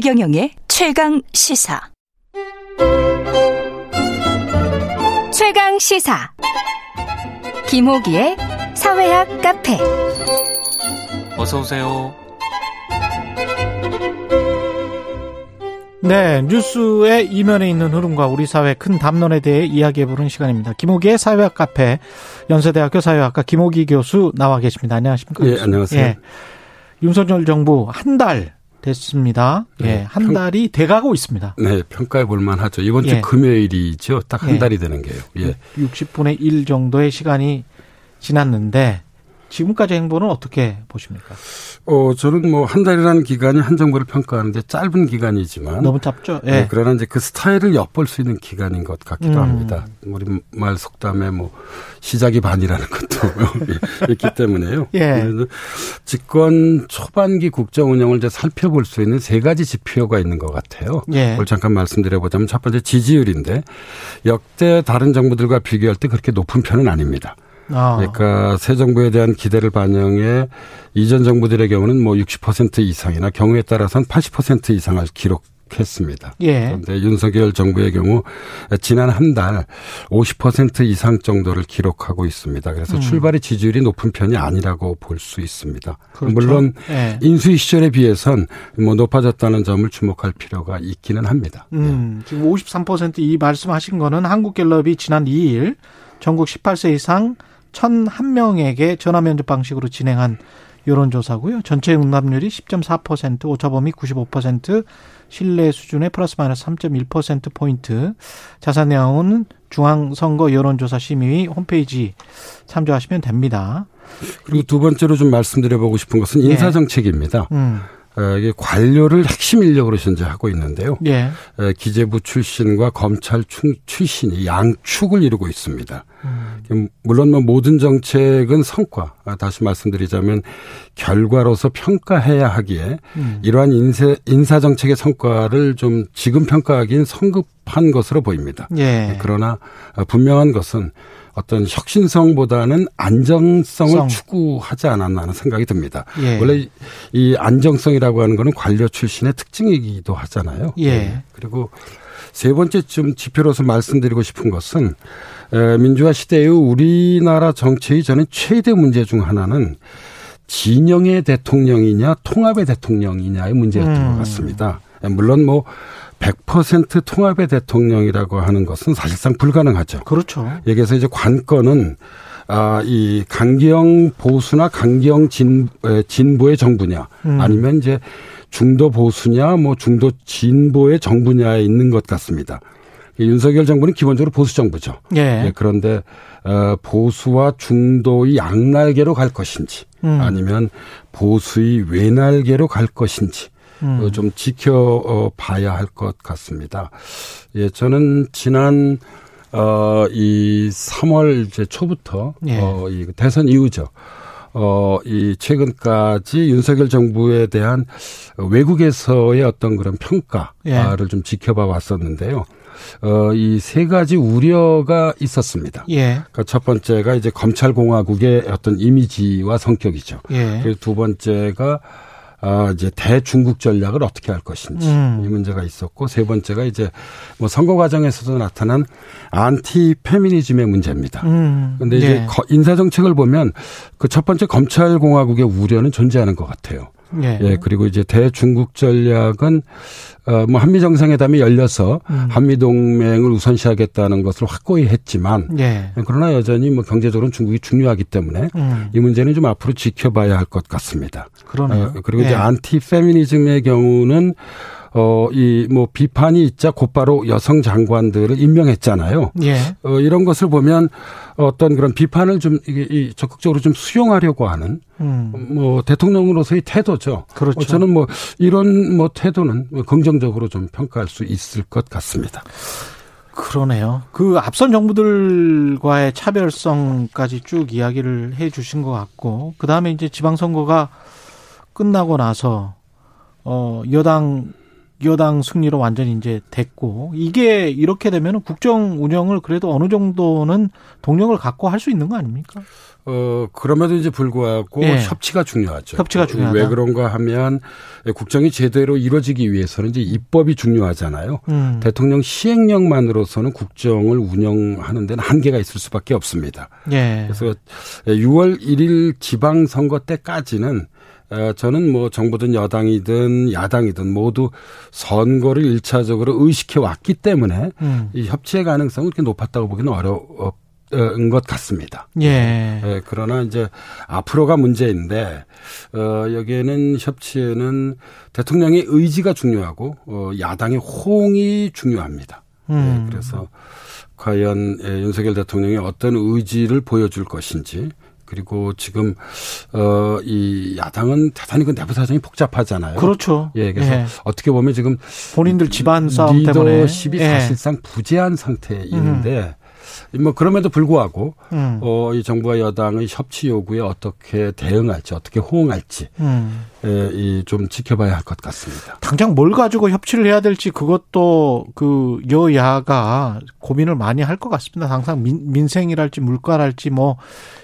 최경영의 최강 시사. 최강 시사. 김호기의 사회학 카페. 어서 오세요. 네, 뉴스의 이면에 있는 흐름과 우리 사회 큰 담론에 대해 이야기해보는 시간입니다. 김호기의 사회학 카페, 연세대학교 사회학과 김호기 교수 나와 계십니다. 안녕하십니까? 예, 안녕하세요. 예. 윤석열 정부 한 달 됐습니다. 예, 네, 한 달이 돼가고 있습니다. 네, 평가해 볼 만하죠. 이번 주 예. 금요일이죠. 딱한 예. 달이 되는 게요. 예. 60분의 1 정도의 시간이 지났는데 지금까지 행보는 어떻게 보십니까? 어, 저는 뭐 한 달이라는 기간이 한 정부를 평가하는데 짧은 기간이지만 너무 짧죠. 예. 네, 그러나 이제 그 스타일을 엿볼 수 있는 기간인 것 같기도 음. 합니다. 우리 말 속담에 뭐 시작이 반이라는 것도 있기 때문에요. 예. 집권 초반기 국정 운영을 이제 살펴볼 수 있는 세 가지 지표가 있는 것 같아요. 예. 오늘 잠깐 말씀드려보자면 첫 번째 지지율인데 역대 다른 정부들과 비교할 때 그렇게 높은 편은 아닙니다. 아. 그러니까 새 정부에 대한 기대를 반영해 이전 정부들의 경우는 뭐 60% 이상이나 경우에 따라서는 80% 이상을 기록 했습니다. 예. 그런데 윤석열 정부의 경우 지난 한 달 50% 이상 정도를 기록하고 있습니다. 그래서 음. 출발의 지지율이 높은 편이 아니라고 볼 수 있습니다. 그렇죠. 물론 예. 인수위 시절에 비해선 뭐 높아졌다는 점을 주목할 필요가 있기는 합니다. 음. 예. 지금 53%이 말씀하신 거는 한국갤럽이 지난 2일 전국 18세 이상 1,001명에게 전화 면접 방식으로 진행한 여론조사고요. 전체 응답률이 10.4%, 오차범위 95%, 신뢰 수준의 플러스 마이너스 3.1%포인트. 자세한 내용은 중앙선거 여론조사 심의 홈페이지 참조하시면 됩니다. 그리고 두 번째로 좀 말씀드려보고 싶은 것은 인사정책입니다. 네. 음. 어, 이게 관료를 핵심 인력으로 현재 하고 있는데요. 예. 어, 기재부 출신과 검찰 출신이 양축을 이루고 있습니다. 음. 물론 뭐 모든 정책은 성과, 아, 다시 말씀드리자면 결과로서 평가해야 하기에 음. 이러한 인세, 인사 정책의 성과를 좀 지금 평가하기엔 성급한 것으로 보입니다. 예. 그러나 어, 분명한 것은 어떤 혁신성보다는 안정성을 성. 추구하지 않았나 하는 생각이 듭니다. 예. 원래 이 안정성이라고 하는 거는 관료 출신의 특징이기도 하잖아요. 예. 네. 그리고 세 번째 좀 지표로서 말씀드리고 싶은 것은 민주화 시대의 우리나라 정치의 저는 최대 문제 중 하나는 진영의 대통령이냐 통합의 대통령이냐의 문제였던 음. 것 같습니다. 물론 뭐 100% 통합의 대통령이라고 하는 것은 사실상 불가능하죠. 그렇죠. 여기서 이제 관건은 아, 이 강경 보수나 강경 진, 진보의 정부냐, 음. 아니면 이제 중도 보수냐, 뭐 중도 진보의 정부냐에 있는 것 같습니다. 윤석열 정부는 기본적으로 보수 정부죠. 예. 예 그런데 어, 보수와 중도의 양날개로 갈 것인지, 음. 아니면 보수의 외날개로 갈 것인지, 음. 어, 좀 지켜봐야 할 것 같습니다. 예, 저는 지난 어, 이 3월 이제 초부터 예. 어, 이 대선 이후죠. 어, 이 최근까지 윤석열 정부에 대한 외국에서의 어떤 그런 평가를 예. 좀 지켜봐 왔었는데요. 어, 이 세 가지 우려가 있었습니다. 예. 그러니까 첫 번째가 이제 검찰공화국의 어떤 이미지와 성격이죠. 예. 그리고 두 번째가 아, 이제 대중국 전략을 어떻게 할 것인지 음. 이 문제가 있었고 세 번째가 이제 뭐 선거 과정에서도 나타난 안티 페미니즘의 문제입니다. 음. 근데 이제 네. 인사 정책을 보면 그 첫 번째 검찰 공화국의 우려는 존재하는 것 같아요. 예. 예. 그리고 이제 대중국 전략은 어, 뭐 한미 정상회담이 열려서 음. 한미 동맹을 우선시하겠다는 것을 확고히 했지만 예. 그러나 여전히 뭐 경제적으로는 중국이 중요하기 때문에 음. 이 문제는 좀 앞으로 지켜봐야 할 것 같습니다. 그러네요. 어, 그리고 예. 이제 안티 페미니즘의 경우는 어, 이, 뭐, 비판이 있자 곧바로 여성 장관들을 임명했잖아요. 예. 어, 이런 것을 보면 어떤 그런 비판을 좀, 이게, 이 적극적으로 좀 수용하려고 하는, 음. 뭐, 대통령으로서의 태도죠. 그렇죠. 어, 저는 뭐, 이런 뭐, 태도는 긍정적으로 좀 평가할 수 있을 것 같습니다. 그러네요. 그 앞선 정부들과의 차별성까지 쭉 이야기를 해 주신 것 같고, 그 다음에 이제 지방선거가 끝나고 나서, 어, 여당 여당 승리로 완전히 이제 됐고 이게 이렇게 되면 국정 운영을 그래도 어느 정도는 동력을 갖고 할 수 있는 거 아닙니까? 어, 그럼에도 이제 불구하고 예. 협치가 중요하죠. 협치가 중요하다. 왜 그런가 하면 국정이 제대로 이루어지기 위해서는 이제 입법이 중요하잖아요. 음. 대통령 시행령만으로서는 국정을 운영하는 데는 한계가 있을 수밖에 없습니다. 예. 그래서 6월 1일 지방 선거 때까지는 어, 저는 뭐 정부든 여당이든 야당이든 모두 선거를 일차적으로 의식해 왔기 때문에 음. 이 협치의 가능성은 그렇게 높았다고 보기는 어려운 것 같습니다. 예. 예, 그러나 이제 앞으로가 문제인데 어 여기에는 협치에는 대통령의 의지가 중요하고 어 야당의 호응이 중요합니다. 음. 예, 그래서 과연 예, 윤석열 대통령이 어떤 의지를 보여줄 것인지 그리고 지금 어이 야당은 대단히 그 내부 사정이 복잡하잖아요. 그렇죠. 예, 그래서 예. 어떻게 보면 지금 본인들 집안 싸움 때문에 리더십이 예. 사실상 부재한 상태에 있는데 뭐 그럼에도 불구하고 음. 어, 이 정부와 여당의 협치 요구에 어떻게 대응할지 어떻게 호응할지 음. 에, 이좀 지켜봐야 할 것 같습니다. 당장 뭘 가지고 협치를 해야 될지 그것도 그 여야가 고민을 많이 할 것 같습니다. 항상 민, 민생이랄지 물가랄지 뭐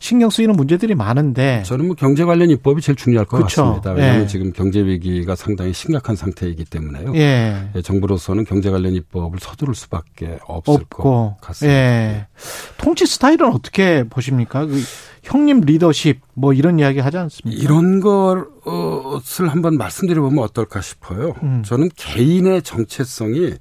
신경 쓰이는 문제들이 많은데 저는 뭐 경제 관련 입법이 제일 중요할 것 그쵸. 같습니다. 왜냐하면 예. 지금 경제 위기가 상당히 심각한 상태이기 때문에요. 예. 예, 정부로서는 경제 관련 입법을 서두를 수밖에 없을 없고 것 같습니다. 예. 통치 스타일은 어떻게 보십니까? 그 형님 리더십 뭐 이런 이야기 하지 않습니까? 이런 것을 한번 말씀드려보면 어떨까 싶어요. 음. 저는 개인의 정체성이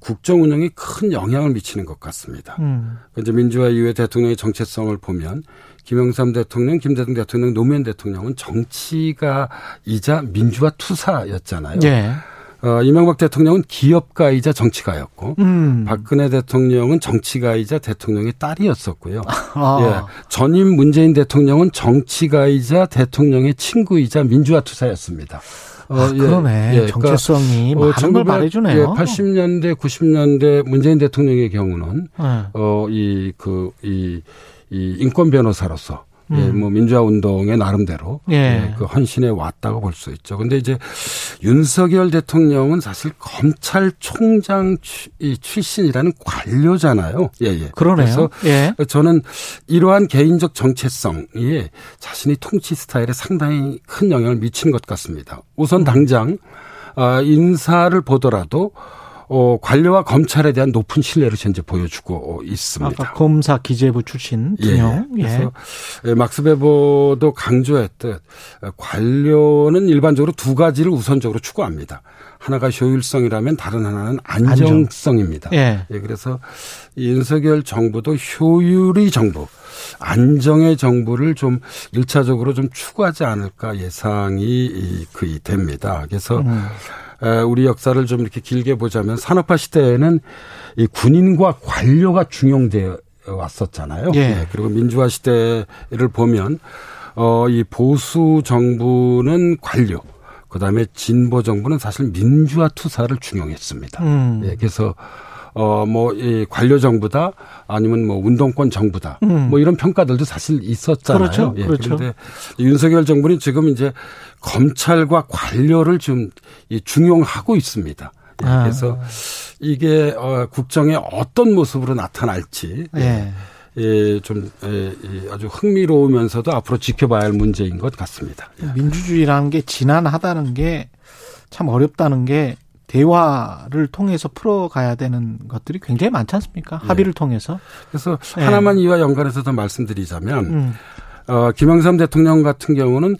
국정 운영에 큰 영향을 미치는 것 같습니다. 음. 이제 민주화 이후에 대통령의 정체성을 보면 김영삼 대통령, 김대중 대통령, 노무현 대통령은 정치가이자 민주화 투사였잖아요. 예. 어, 이명박 대통령은 기업가이자 정치가였고 음. 박근혜 대통령은 정치가이자 대통령의 딸이었었고요. 아. 예. 전임 문재인 대통령은 정치가이자 대통령의 친구이자 민주화 투사였습니다. 어, 아, 그러네. 정체성이 많은 걸 말해주네요. 예, 80년대, 90년대 문재인 대통령의 경우는 예. 어, 이, 그, 이, 이 인권 변호사로서 예, 음. 뭐 민주화 운동의 나름대로 예. 예, 그 헌신해 왔다고 볼 수 있죠. 근데 이제 윤석열 대통령은 사실 검찰총장 출신이라는 관료잖아요. 예, 예. 그러네요. 그래서 예. 저는 이러한 개인적 정체성이 자신의 통치 스타일에 상당히 큰 영향을 미치는 것 같습니다. 우선 당장 아, 인사를 보더라도 어, 관료와 검찰에 대한 높은 신뢰를 현재 보여주고 있습니다. 검사 기재부 출신 예, 분형. 예. 그래서 예, 막스 베버도 강조했듯 어, 관료는 일반적으로 두 가지를 우선적으로 추구합니다. 하나가 효율성이라면 다른 하나는 안정성입니다. 예. 예, 그래서 이 윤석열 정부도 효율의 정부, 안정의 정부를 좀 일차적으로 좀 추구하지 않을까 예상이 이- 그 됩니다. 그래서 음. 에, 우리 역사를 좀 이렇게 길게 보자면 산업화 시대에는 이 군인과 관료가 중용되어 왔었잖아요. 예. 그리고 민주화 시대를 보면 어, 이 보수 정부는 관료, 그 다음에 진보 정부는 사실 민주화 투사를 중용했습니다. 음. 예, 그래서 어, 뭐, 이 관료 정부다 아니면 뭐 운동권 정부다. 음. 뭐 이런 평가들도 사실 있었잖아요. 그렇죠. 예, 그렇죠. 그런데 윤석열 정부는 지금 이제 검찰과 관료를 좀이 중용하고 있습니다. 예, 아. 그래서 이게 어, 국정에 어떤 모습으로 나타날지 예. 예, 좀 예, 예, 아주 흥미로우면서도 앞으로 지켜봐야 할 문제인 것 같습니다. 예. 민주주의라는 게 지난하다는 게 참 어렵다는 게 대화를 통해서 풀어가야 되는 것들이 굉장히 많지 않습니까? 합의를 통해서. 그래서 예. 하나만 이와 연관해서 더 말씀드리자면 음. 어, 김영삼 대통령 같은 경우는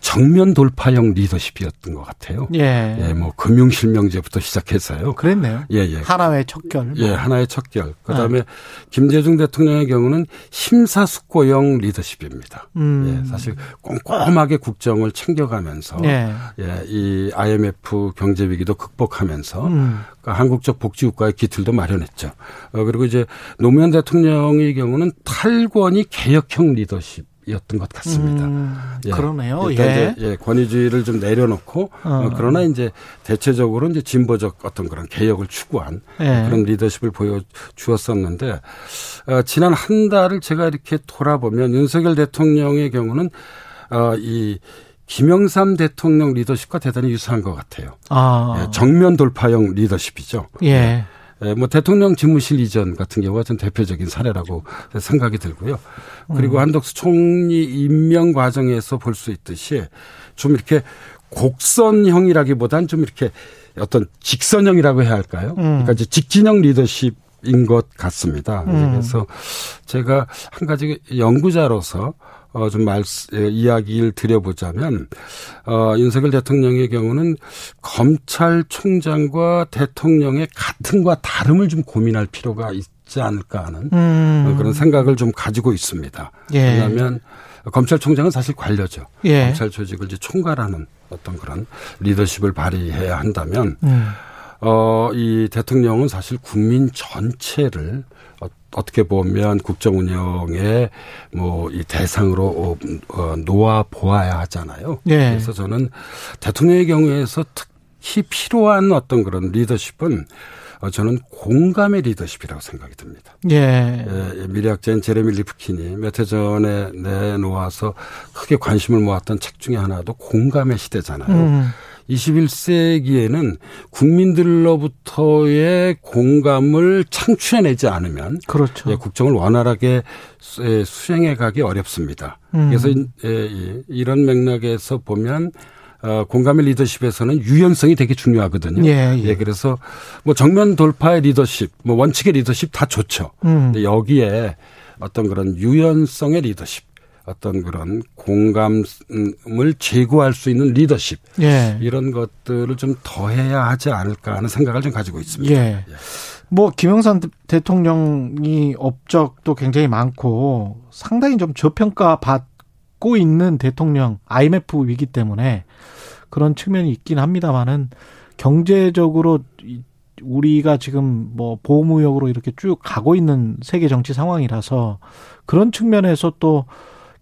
정면 돌파형 리더십이었던 것 같아요. 예. 예, 뭐 금융 실명제부터 시작해서요. 그랬네요. 예, 예. 하나의 척결. 예, 하나의 척결. 그 네. 다음에 김대중 대통령의 경우는 심사숙고형 리더십입니다. 음. 예, 사실 꼼꼼하게 국정을 챙겨가면서 예. 예, 이 IMF 경제 위기도 극복하면서 음. 그러니까 한국적 복지국가의 기틀도 마련했죠. 어, 그리고 이제 노무현 대통령의 경우는 탈권이 개혁형 리더십 이었던 것 같습니다. 음, 예. 그러네요. 일단 예. 이제 예, 권위주의를 좀 내려놓고 어. 어, 그러나 이제 대체적으로 이제 진보적 어떤 그런 개혁을 추구한 예. 그런 리더십을 보여 주었었는데 어, 지난 한 달을 제가 이렇게 돌아보면 윤석열 대통령의 경우는 어, 이 김영삼 대통령 리더십과 대단히 유사한 것 같아요. 아. 예, 정면 돌파형 리더십이죠. 예. 예, 뭐 대통령 집무실 이전 같은 경우가 좀 대표적인 사례라고 생각이 들고요. 그리고 한덕수 총리 임명 과정에서 볼 수 있듯이 좀 이렇게 곡선형이라기보단 좀 이렇게 어떤 직선형이라고 해야 할까요? 그러니까 이제 직진형 리더십 인 것 같습니다. 그래서 제가 한 가지 연구자로서 어, 좀 말, 예, 이야기를 드려보자면, 어, 윤석열 대통령의 경우는 검찰총장과 대통령의 같음과 다름을 좀 고민할 필요가 있지 않을까 하는 음. 그런 생각을 좀 가지고 있습니다. 예. 왜냐하면 검찰총장은 사실 관료죠. 예. 검찰 조직을 이제 총괄하는 어떤 그런 리더십을 발휘해야 한다면, 음. 어, 이 대통령은 사실 국민 전체를 어, 어떻게 보면 국정 운영의 뭐 이 대상으로 어, 어, 놓아 보아야 하잖아요. 예. 그래서 저는 대통령의 경우에서 특히 필요한 어떤 그런 리더십은 어, 저는 공감의 리더십이라고 생각이 듭니다. 예. 예, 미래학자인 제레미 리프킨이 몇 해 전에 내놓아서 크게 관심을 모았던 책 중에 하나도 공감의 시대잖아요. 음. 21세기에는 국민들로부터의 공감을 창출해내지 않으면 그렇죠. 예, 국정을 원활하게 수- 예, 수행해 가기 어렵습니다. 음. 그래서 이- 예, 이- 이런 맥락에서 보면 어, 공감의 리더십에서는 유연성이 되게 중요하거든요. 예, 예. 그래서 뭐 정면 돌파의 리더십, 뭐 원칙의 리더십 다 좋죠. 음. 근데 여기에 어떤 그런 유연성의 리더십, 어떤 그런 공감을 제고할 수 있는 리더십 예. 이런 것들을 좀 더해야 하지 않을까 하는 생각을 좀 가지고 있습니다. 예. 뭐 김영삼 대통령이 업적도 굉장히 많고 상당히 좀 저평가 받고 있는 대통령 IMF 위기 때문에 그런 측면이 있긴 합니다만은 경제적으로 이- 우리가 지금 뭐 보호무역으로 이렇게 쭉 가고 있는 세계 정치 상황이라서 그런 측면에서 또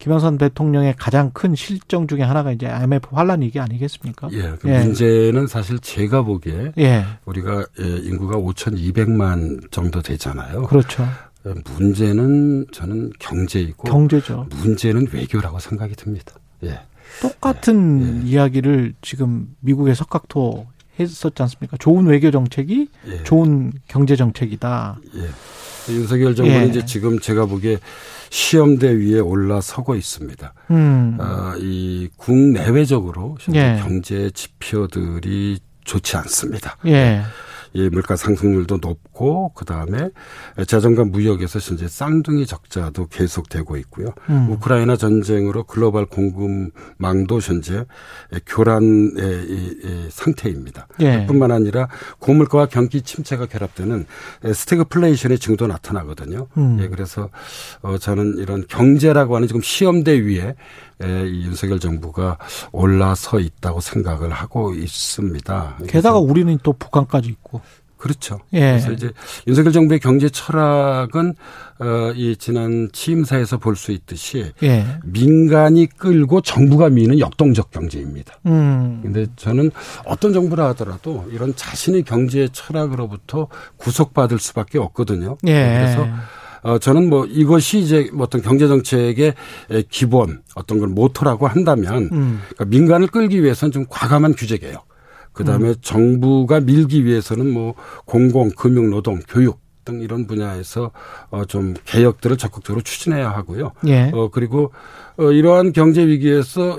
김영삼 대통령의 가장 큰 실정 중에 하나가 이제 IMF 환란 위기 아니겠습니까? 예, 그 예. 문제는 사실 제가 보기에 예. 우리가 예, 인구가 5,200만 정도 되잖아요. 그렇죠. 예, 문제는 저는 경제이고 경제죠. 문제는 외교라고 생각이 듭니다. 예. 똑같은 이야기를 지금 미국의 석각토 했었지 않습니까? 좋은 외교 정책이 예. 좋은 경제 정책이다. 예. 윤석열 정부는 예. 이제 지금 제가 보기에 시험대 위에 올라서고 있습니다. 음. 아, 이 국내외적으로 현재 예. 경제 지표들이 좋지 않습니다. 예. 이 물가 상승률도 높고 그 다음에 재정과 무역에서 현재 쌍둥이 적자도 계속되고 있고요. 음. 우크라이나 전쟁으로 글로벌 공급망도 현재 교란의 상태입니다. 예. 뿐만 아니라 고물가와 경기 침체가 결합되는 스태그플레이션의 징조도 나타나거든요. 음. 예, 그래서 어 저는 이런 경제라고 하는 지금 시험대 위에 에, 이 윤석열 정부가 올라서 있다고 생각을 하고 있습니다. 게다가 우리는 또 북한까지 있고. 그렇죠. 예. 그래서 이제 윤석열 정부의 경제 철학은 어, 이 지난 취임사에서 볼 수 있듯이 예. 민간이 끌고 정부가 미는 역동적 경제입니다. 음. 근데 저는 어떤 정부라 하더라도 이런 자신의 경제 철학으로부터 구속받을 수밖에 없거든요. 예. 그래서 어 저는 뭐 이것이 이제 뭐 어떤 경제 정책의 기본 어떤 걸 모토라고 한다면 음. 그러니까 민간을 끌기 위해서는 좀 과감한 규제 개혁. 그다음에 음. 정부가 밀기 위해서는 뭐 공공, 금융, 노동, 교육 등 이런 분야에서 어좀 개혁들을 적극적으로 추진해야 하고요. 예. 어 그리고 어 이러한 경제 위기에서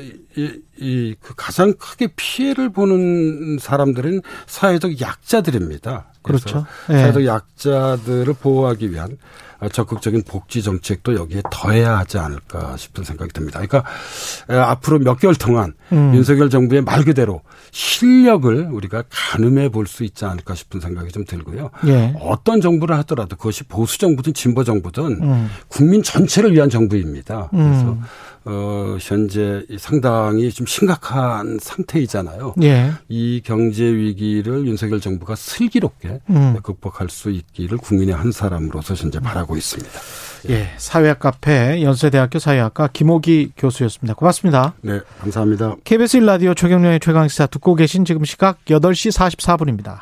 이그 가장 크게 피해를 보는 사람들은 사회적 약자들입니다. 그렇죠. 예. 사회적 약자들을 보호하기 위한 적극적인 복지 정책도 여기에 더해야 하지 않을까 싶은 생각이 듭니다. 그러니까 에, 앞으로 몇 개월 동안 음. 윤석열 정부의 말 그대로 실력을 우리가 가늠해 볼 수 있지 않을까 싶은 생각이 좀 들고요. 예. 어떤 정부를 하더라도 그것이 보수 정부든 진보 정부든 음. 국민 전체를 위한 정부입니다. 그래서 음. 어 현재 상당히 좀 심각한 상태이잖아요. 예. 이 경제 위기를 윤석열 정부가 슬기롭게 음. 극복할 수 있기를 국민의 한 사람으로서 현재 바라 고 있습니다. 예. 사회학 카페 연세대학교 사회학과 김호기 교수였습니다. 고맙습니다. 네, 감사합니다. KBS 1라디오 최경련의 최강시사 듣고 계신 지금 시각 8시 44분입니다.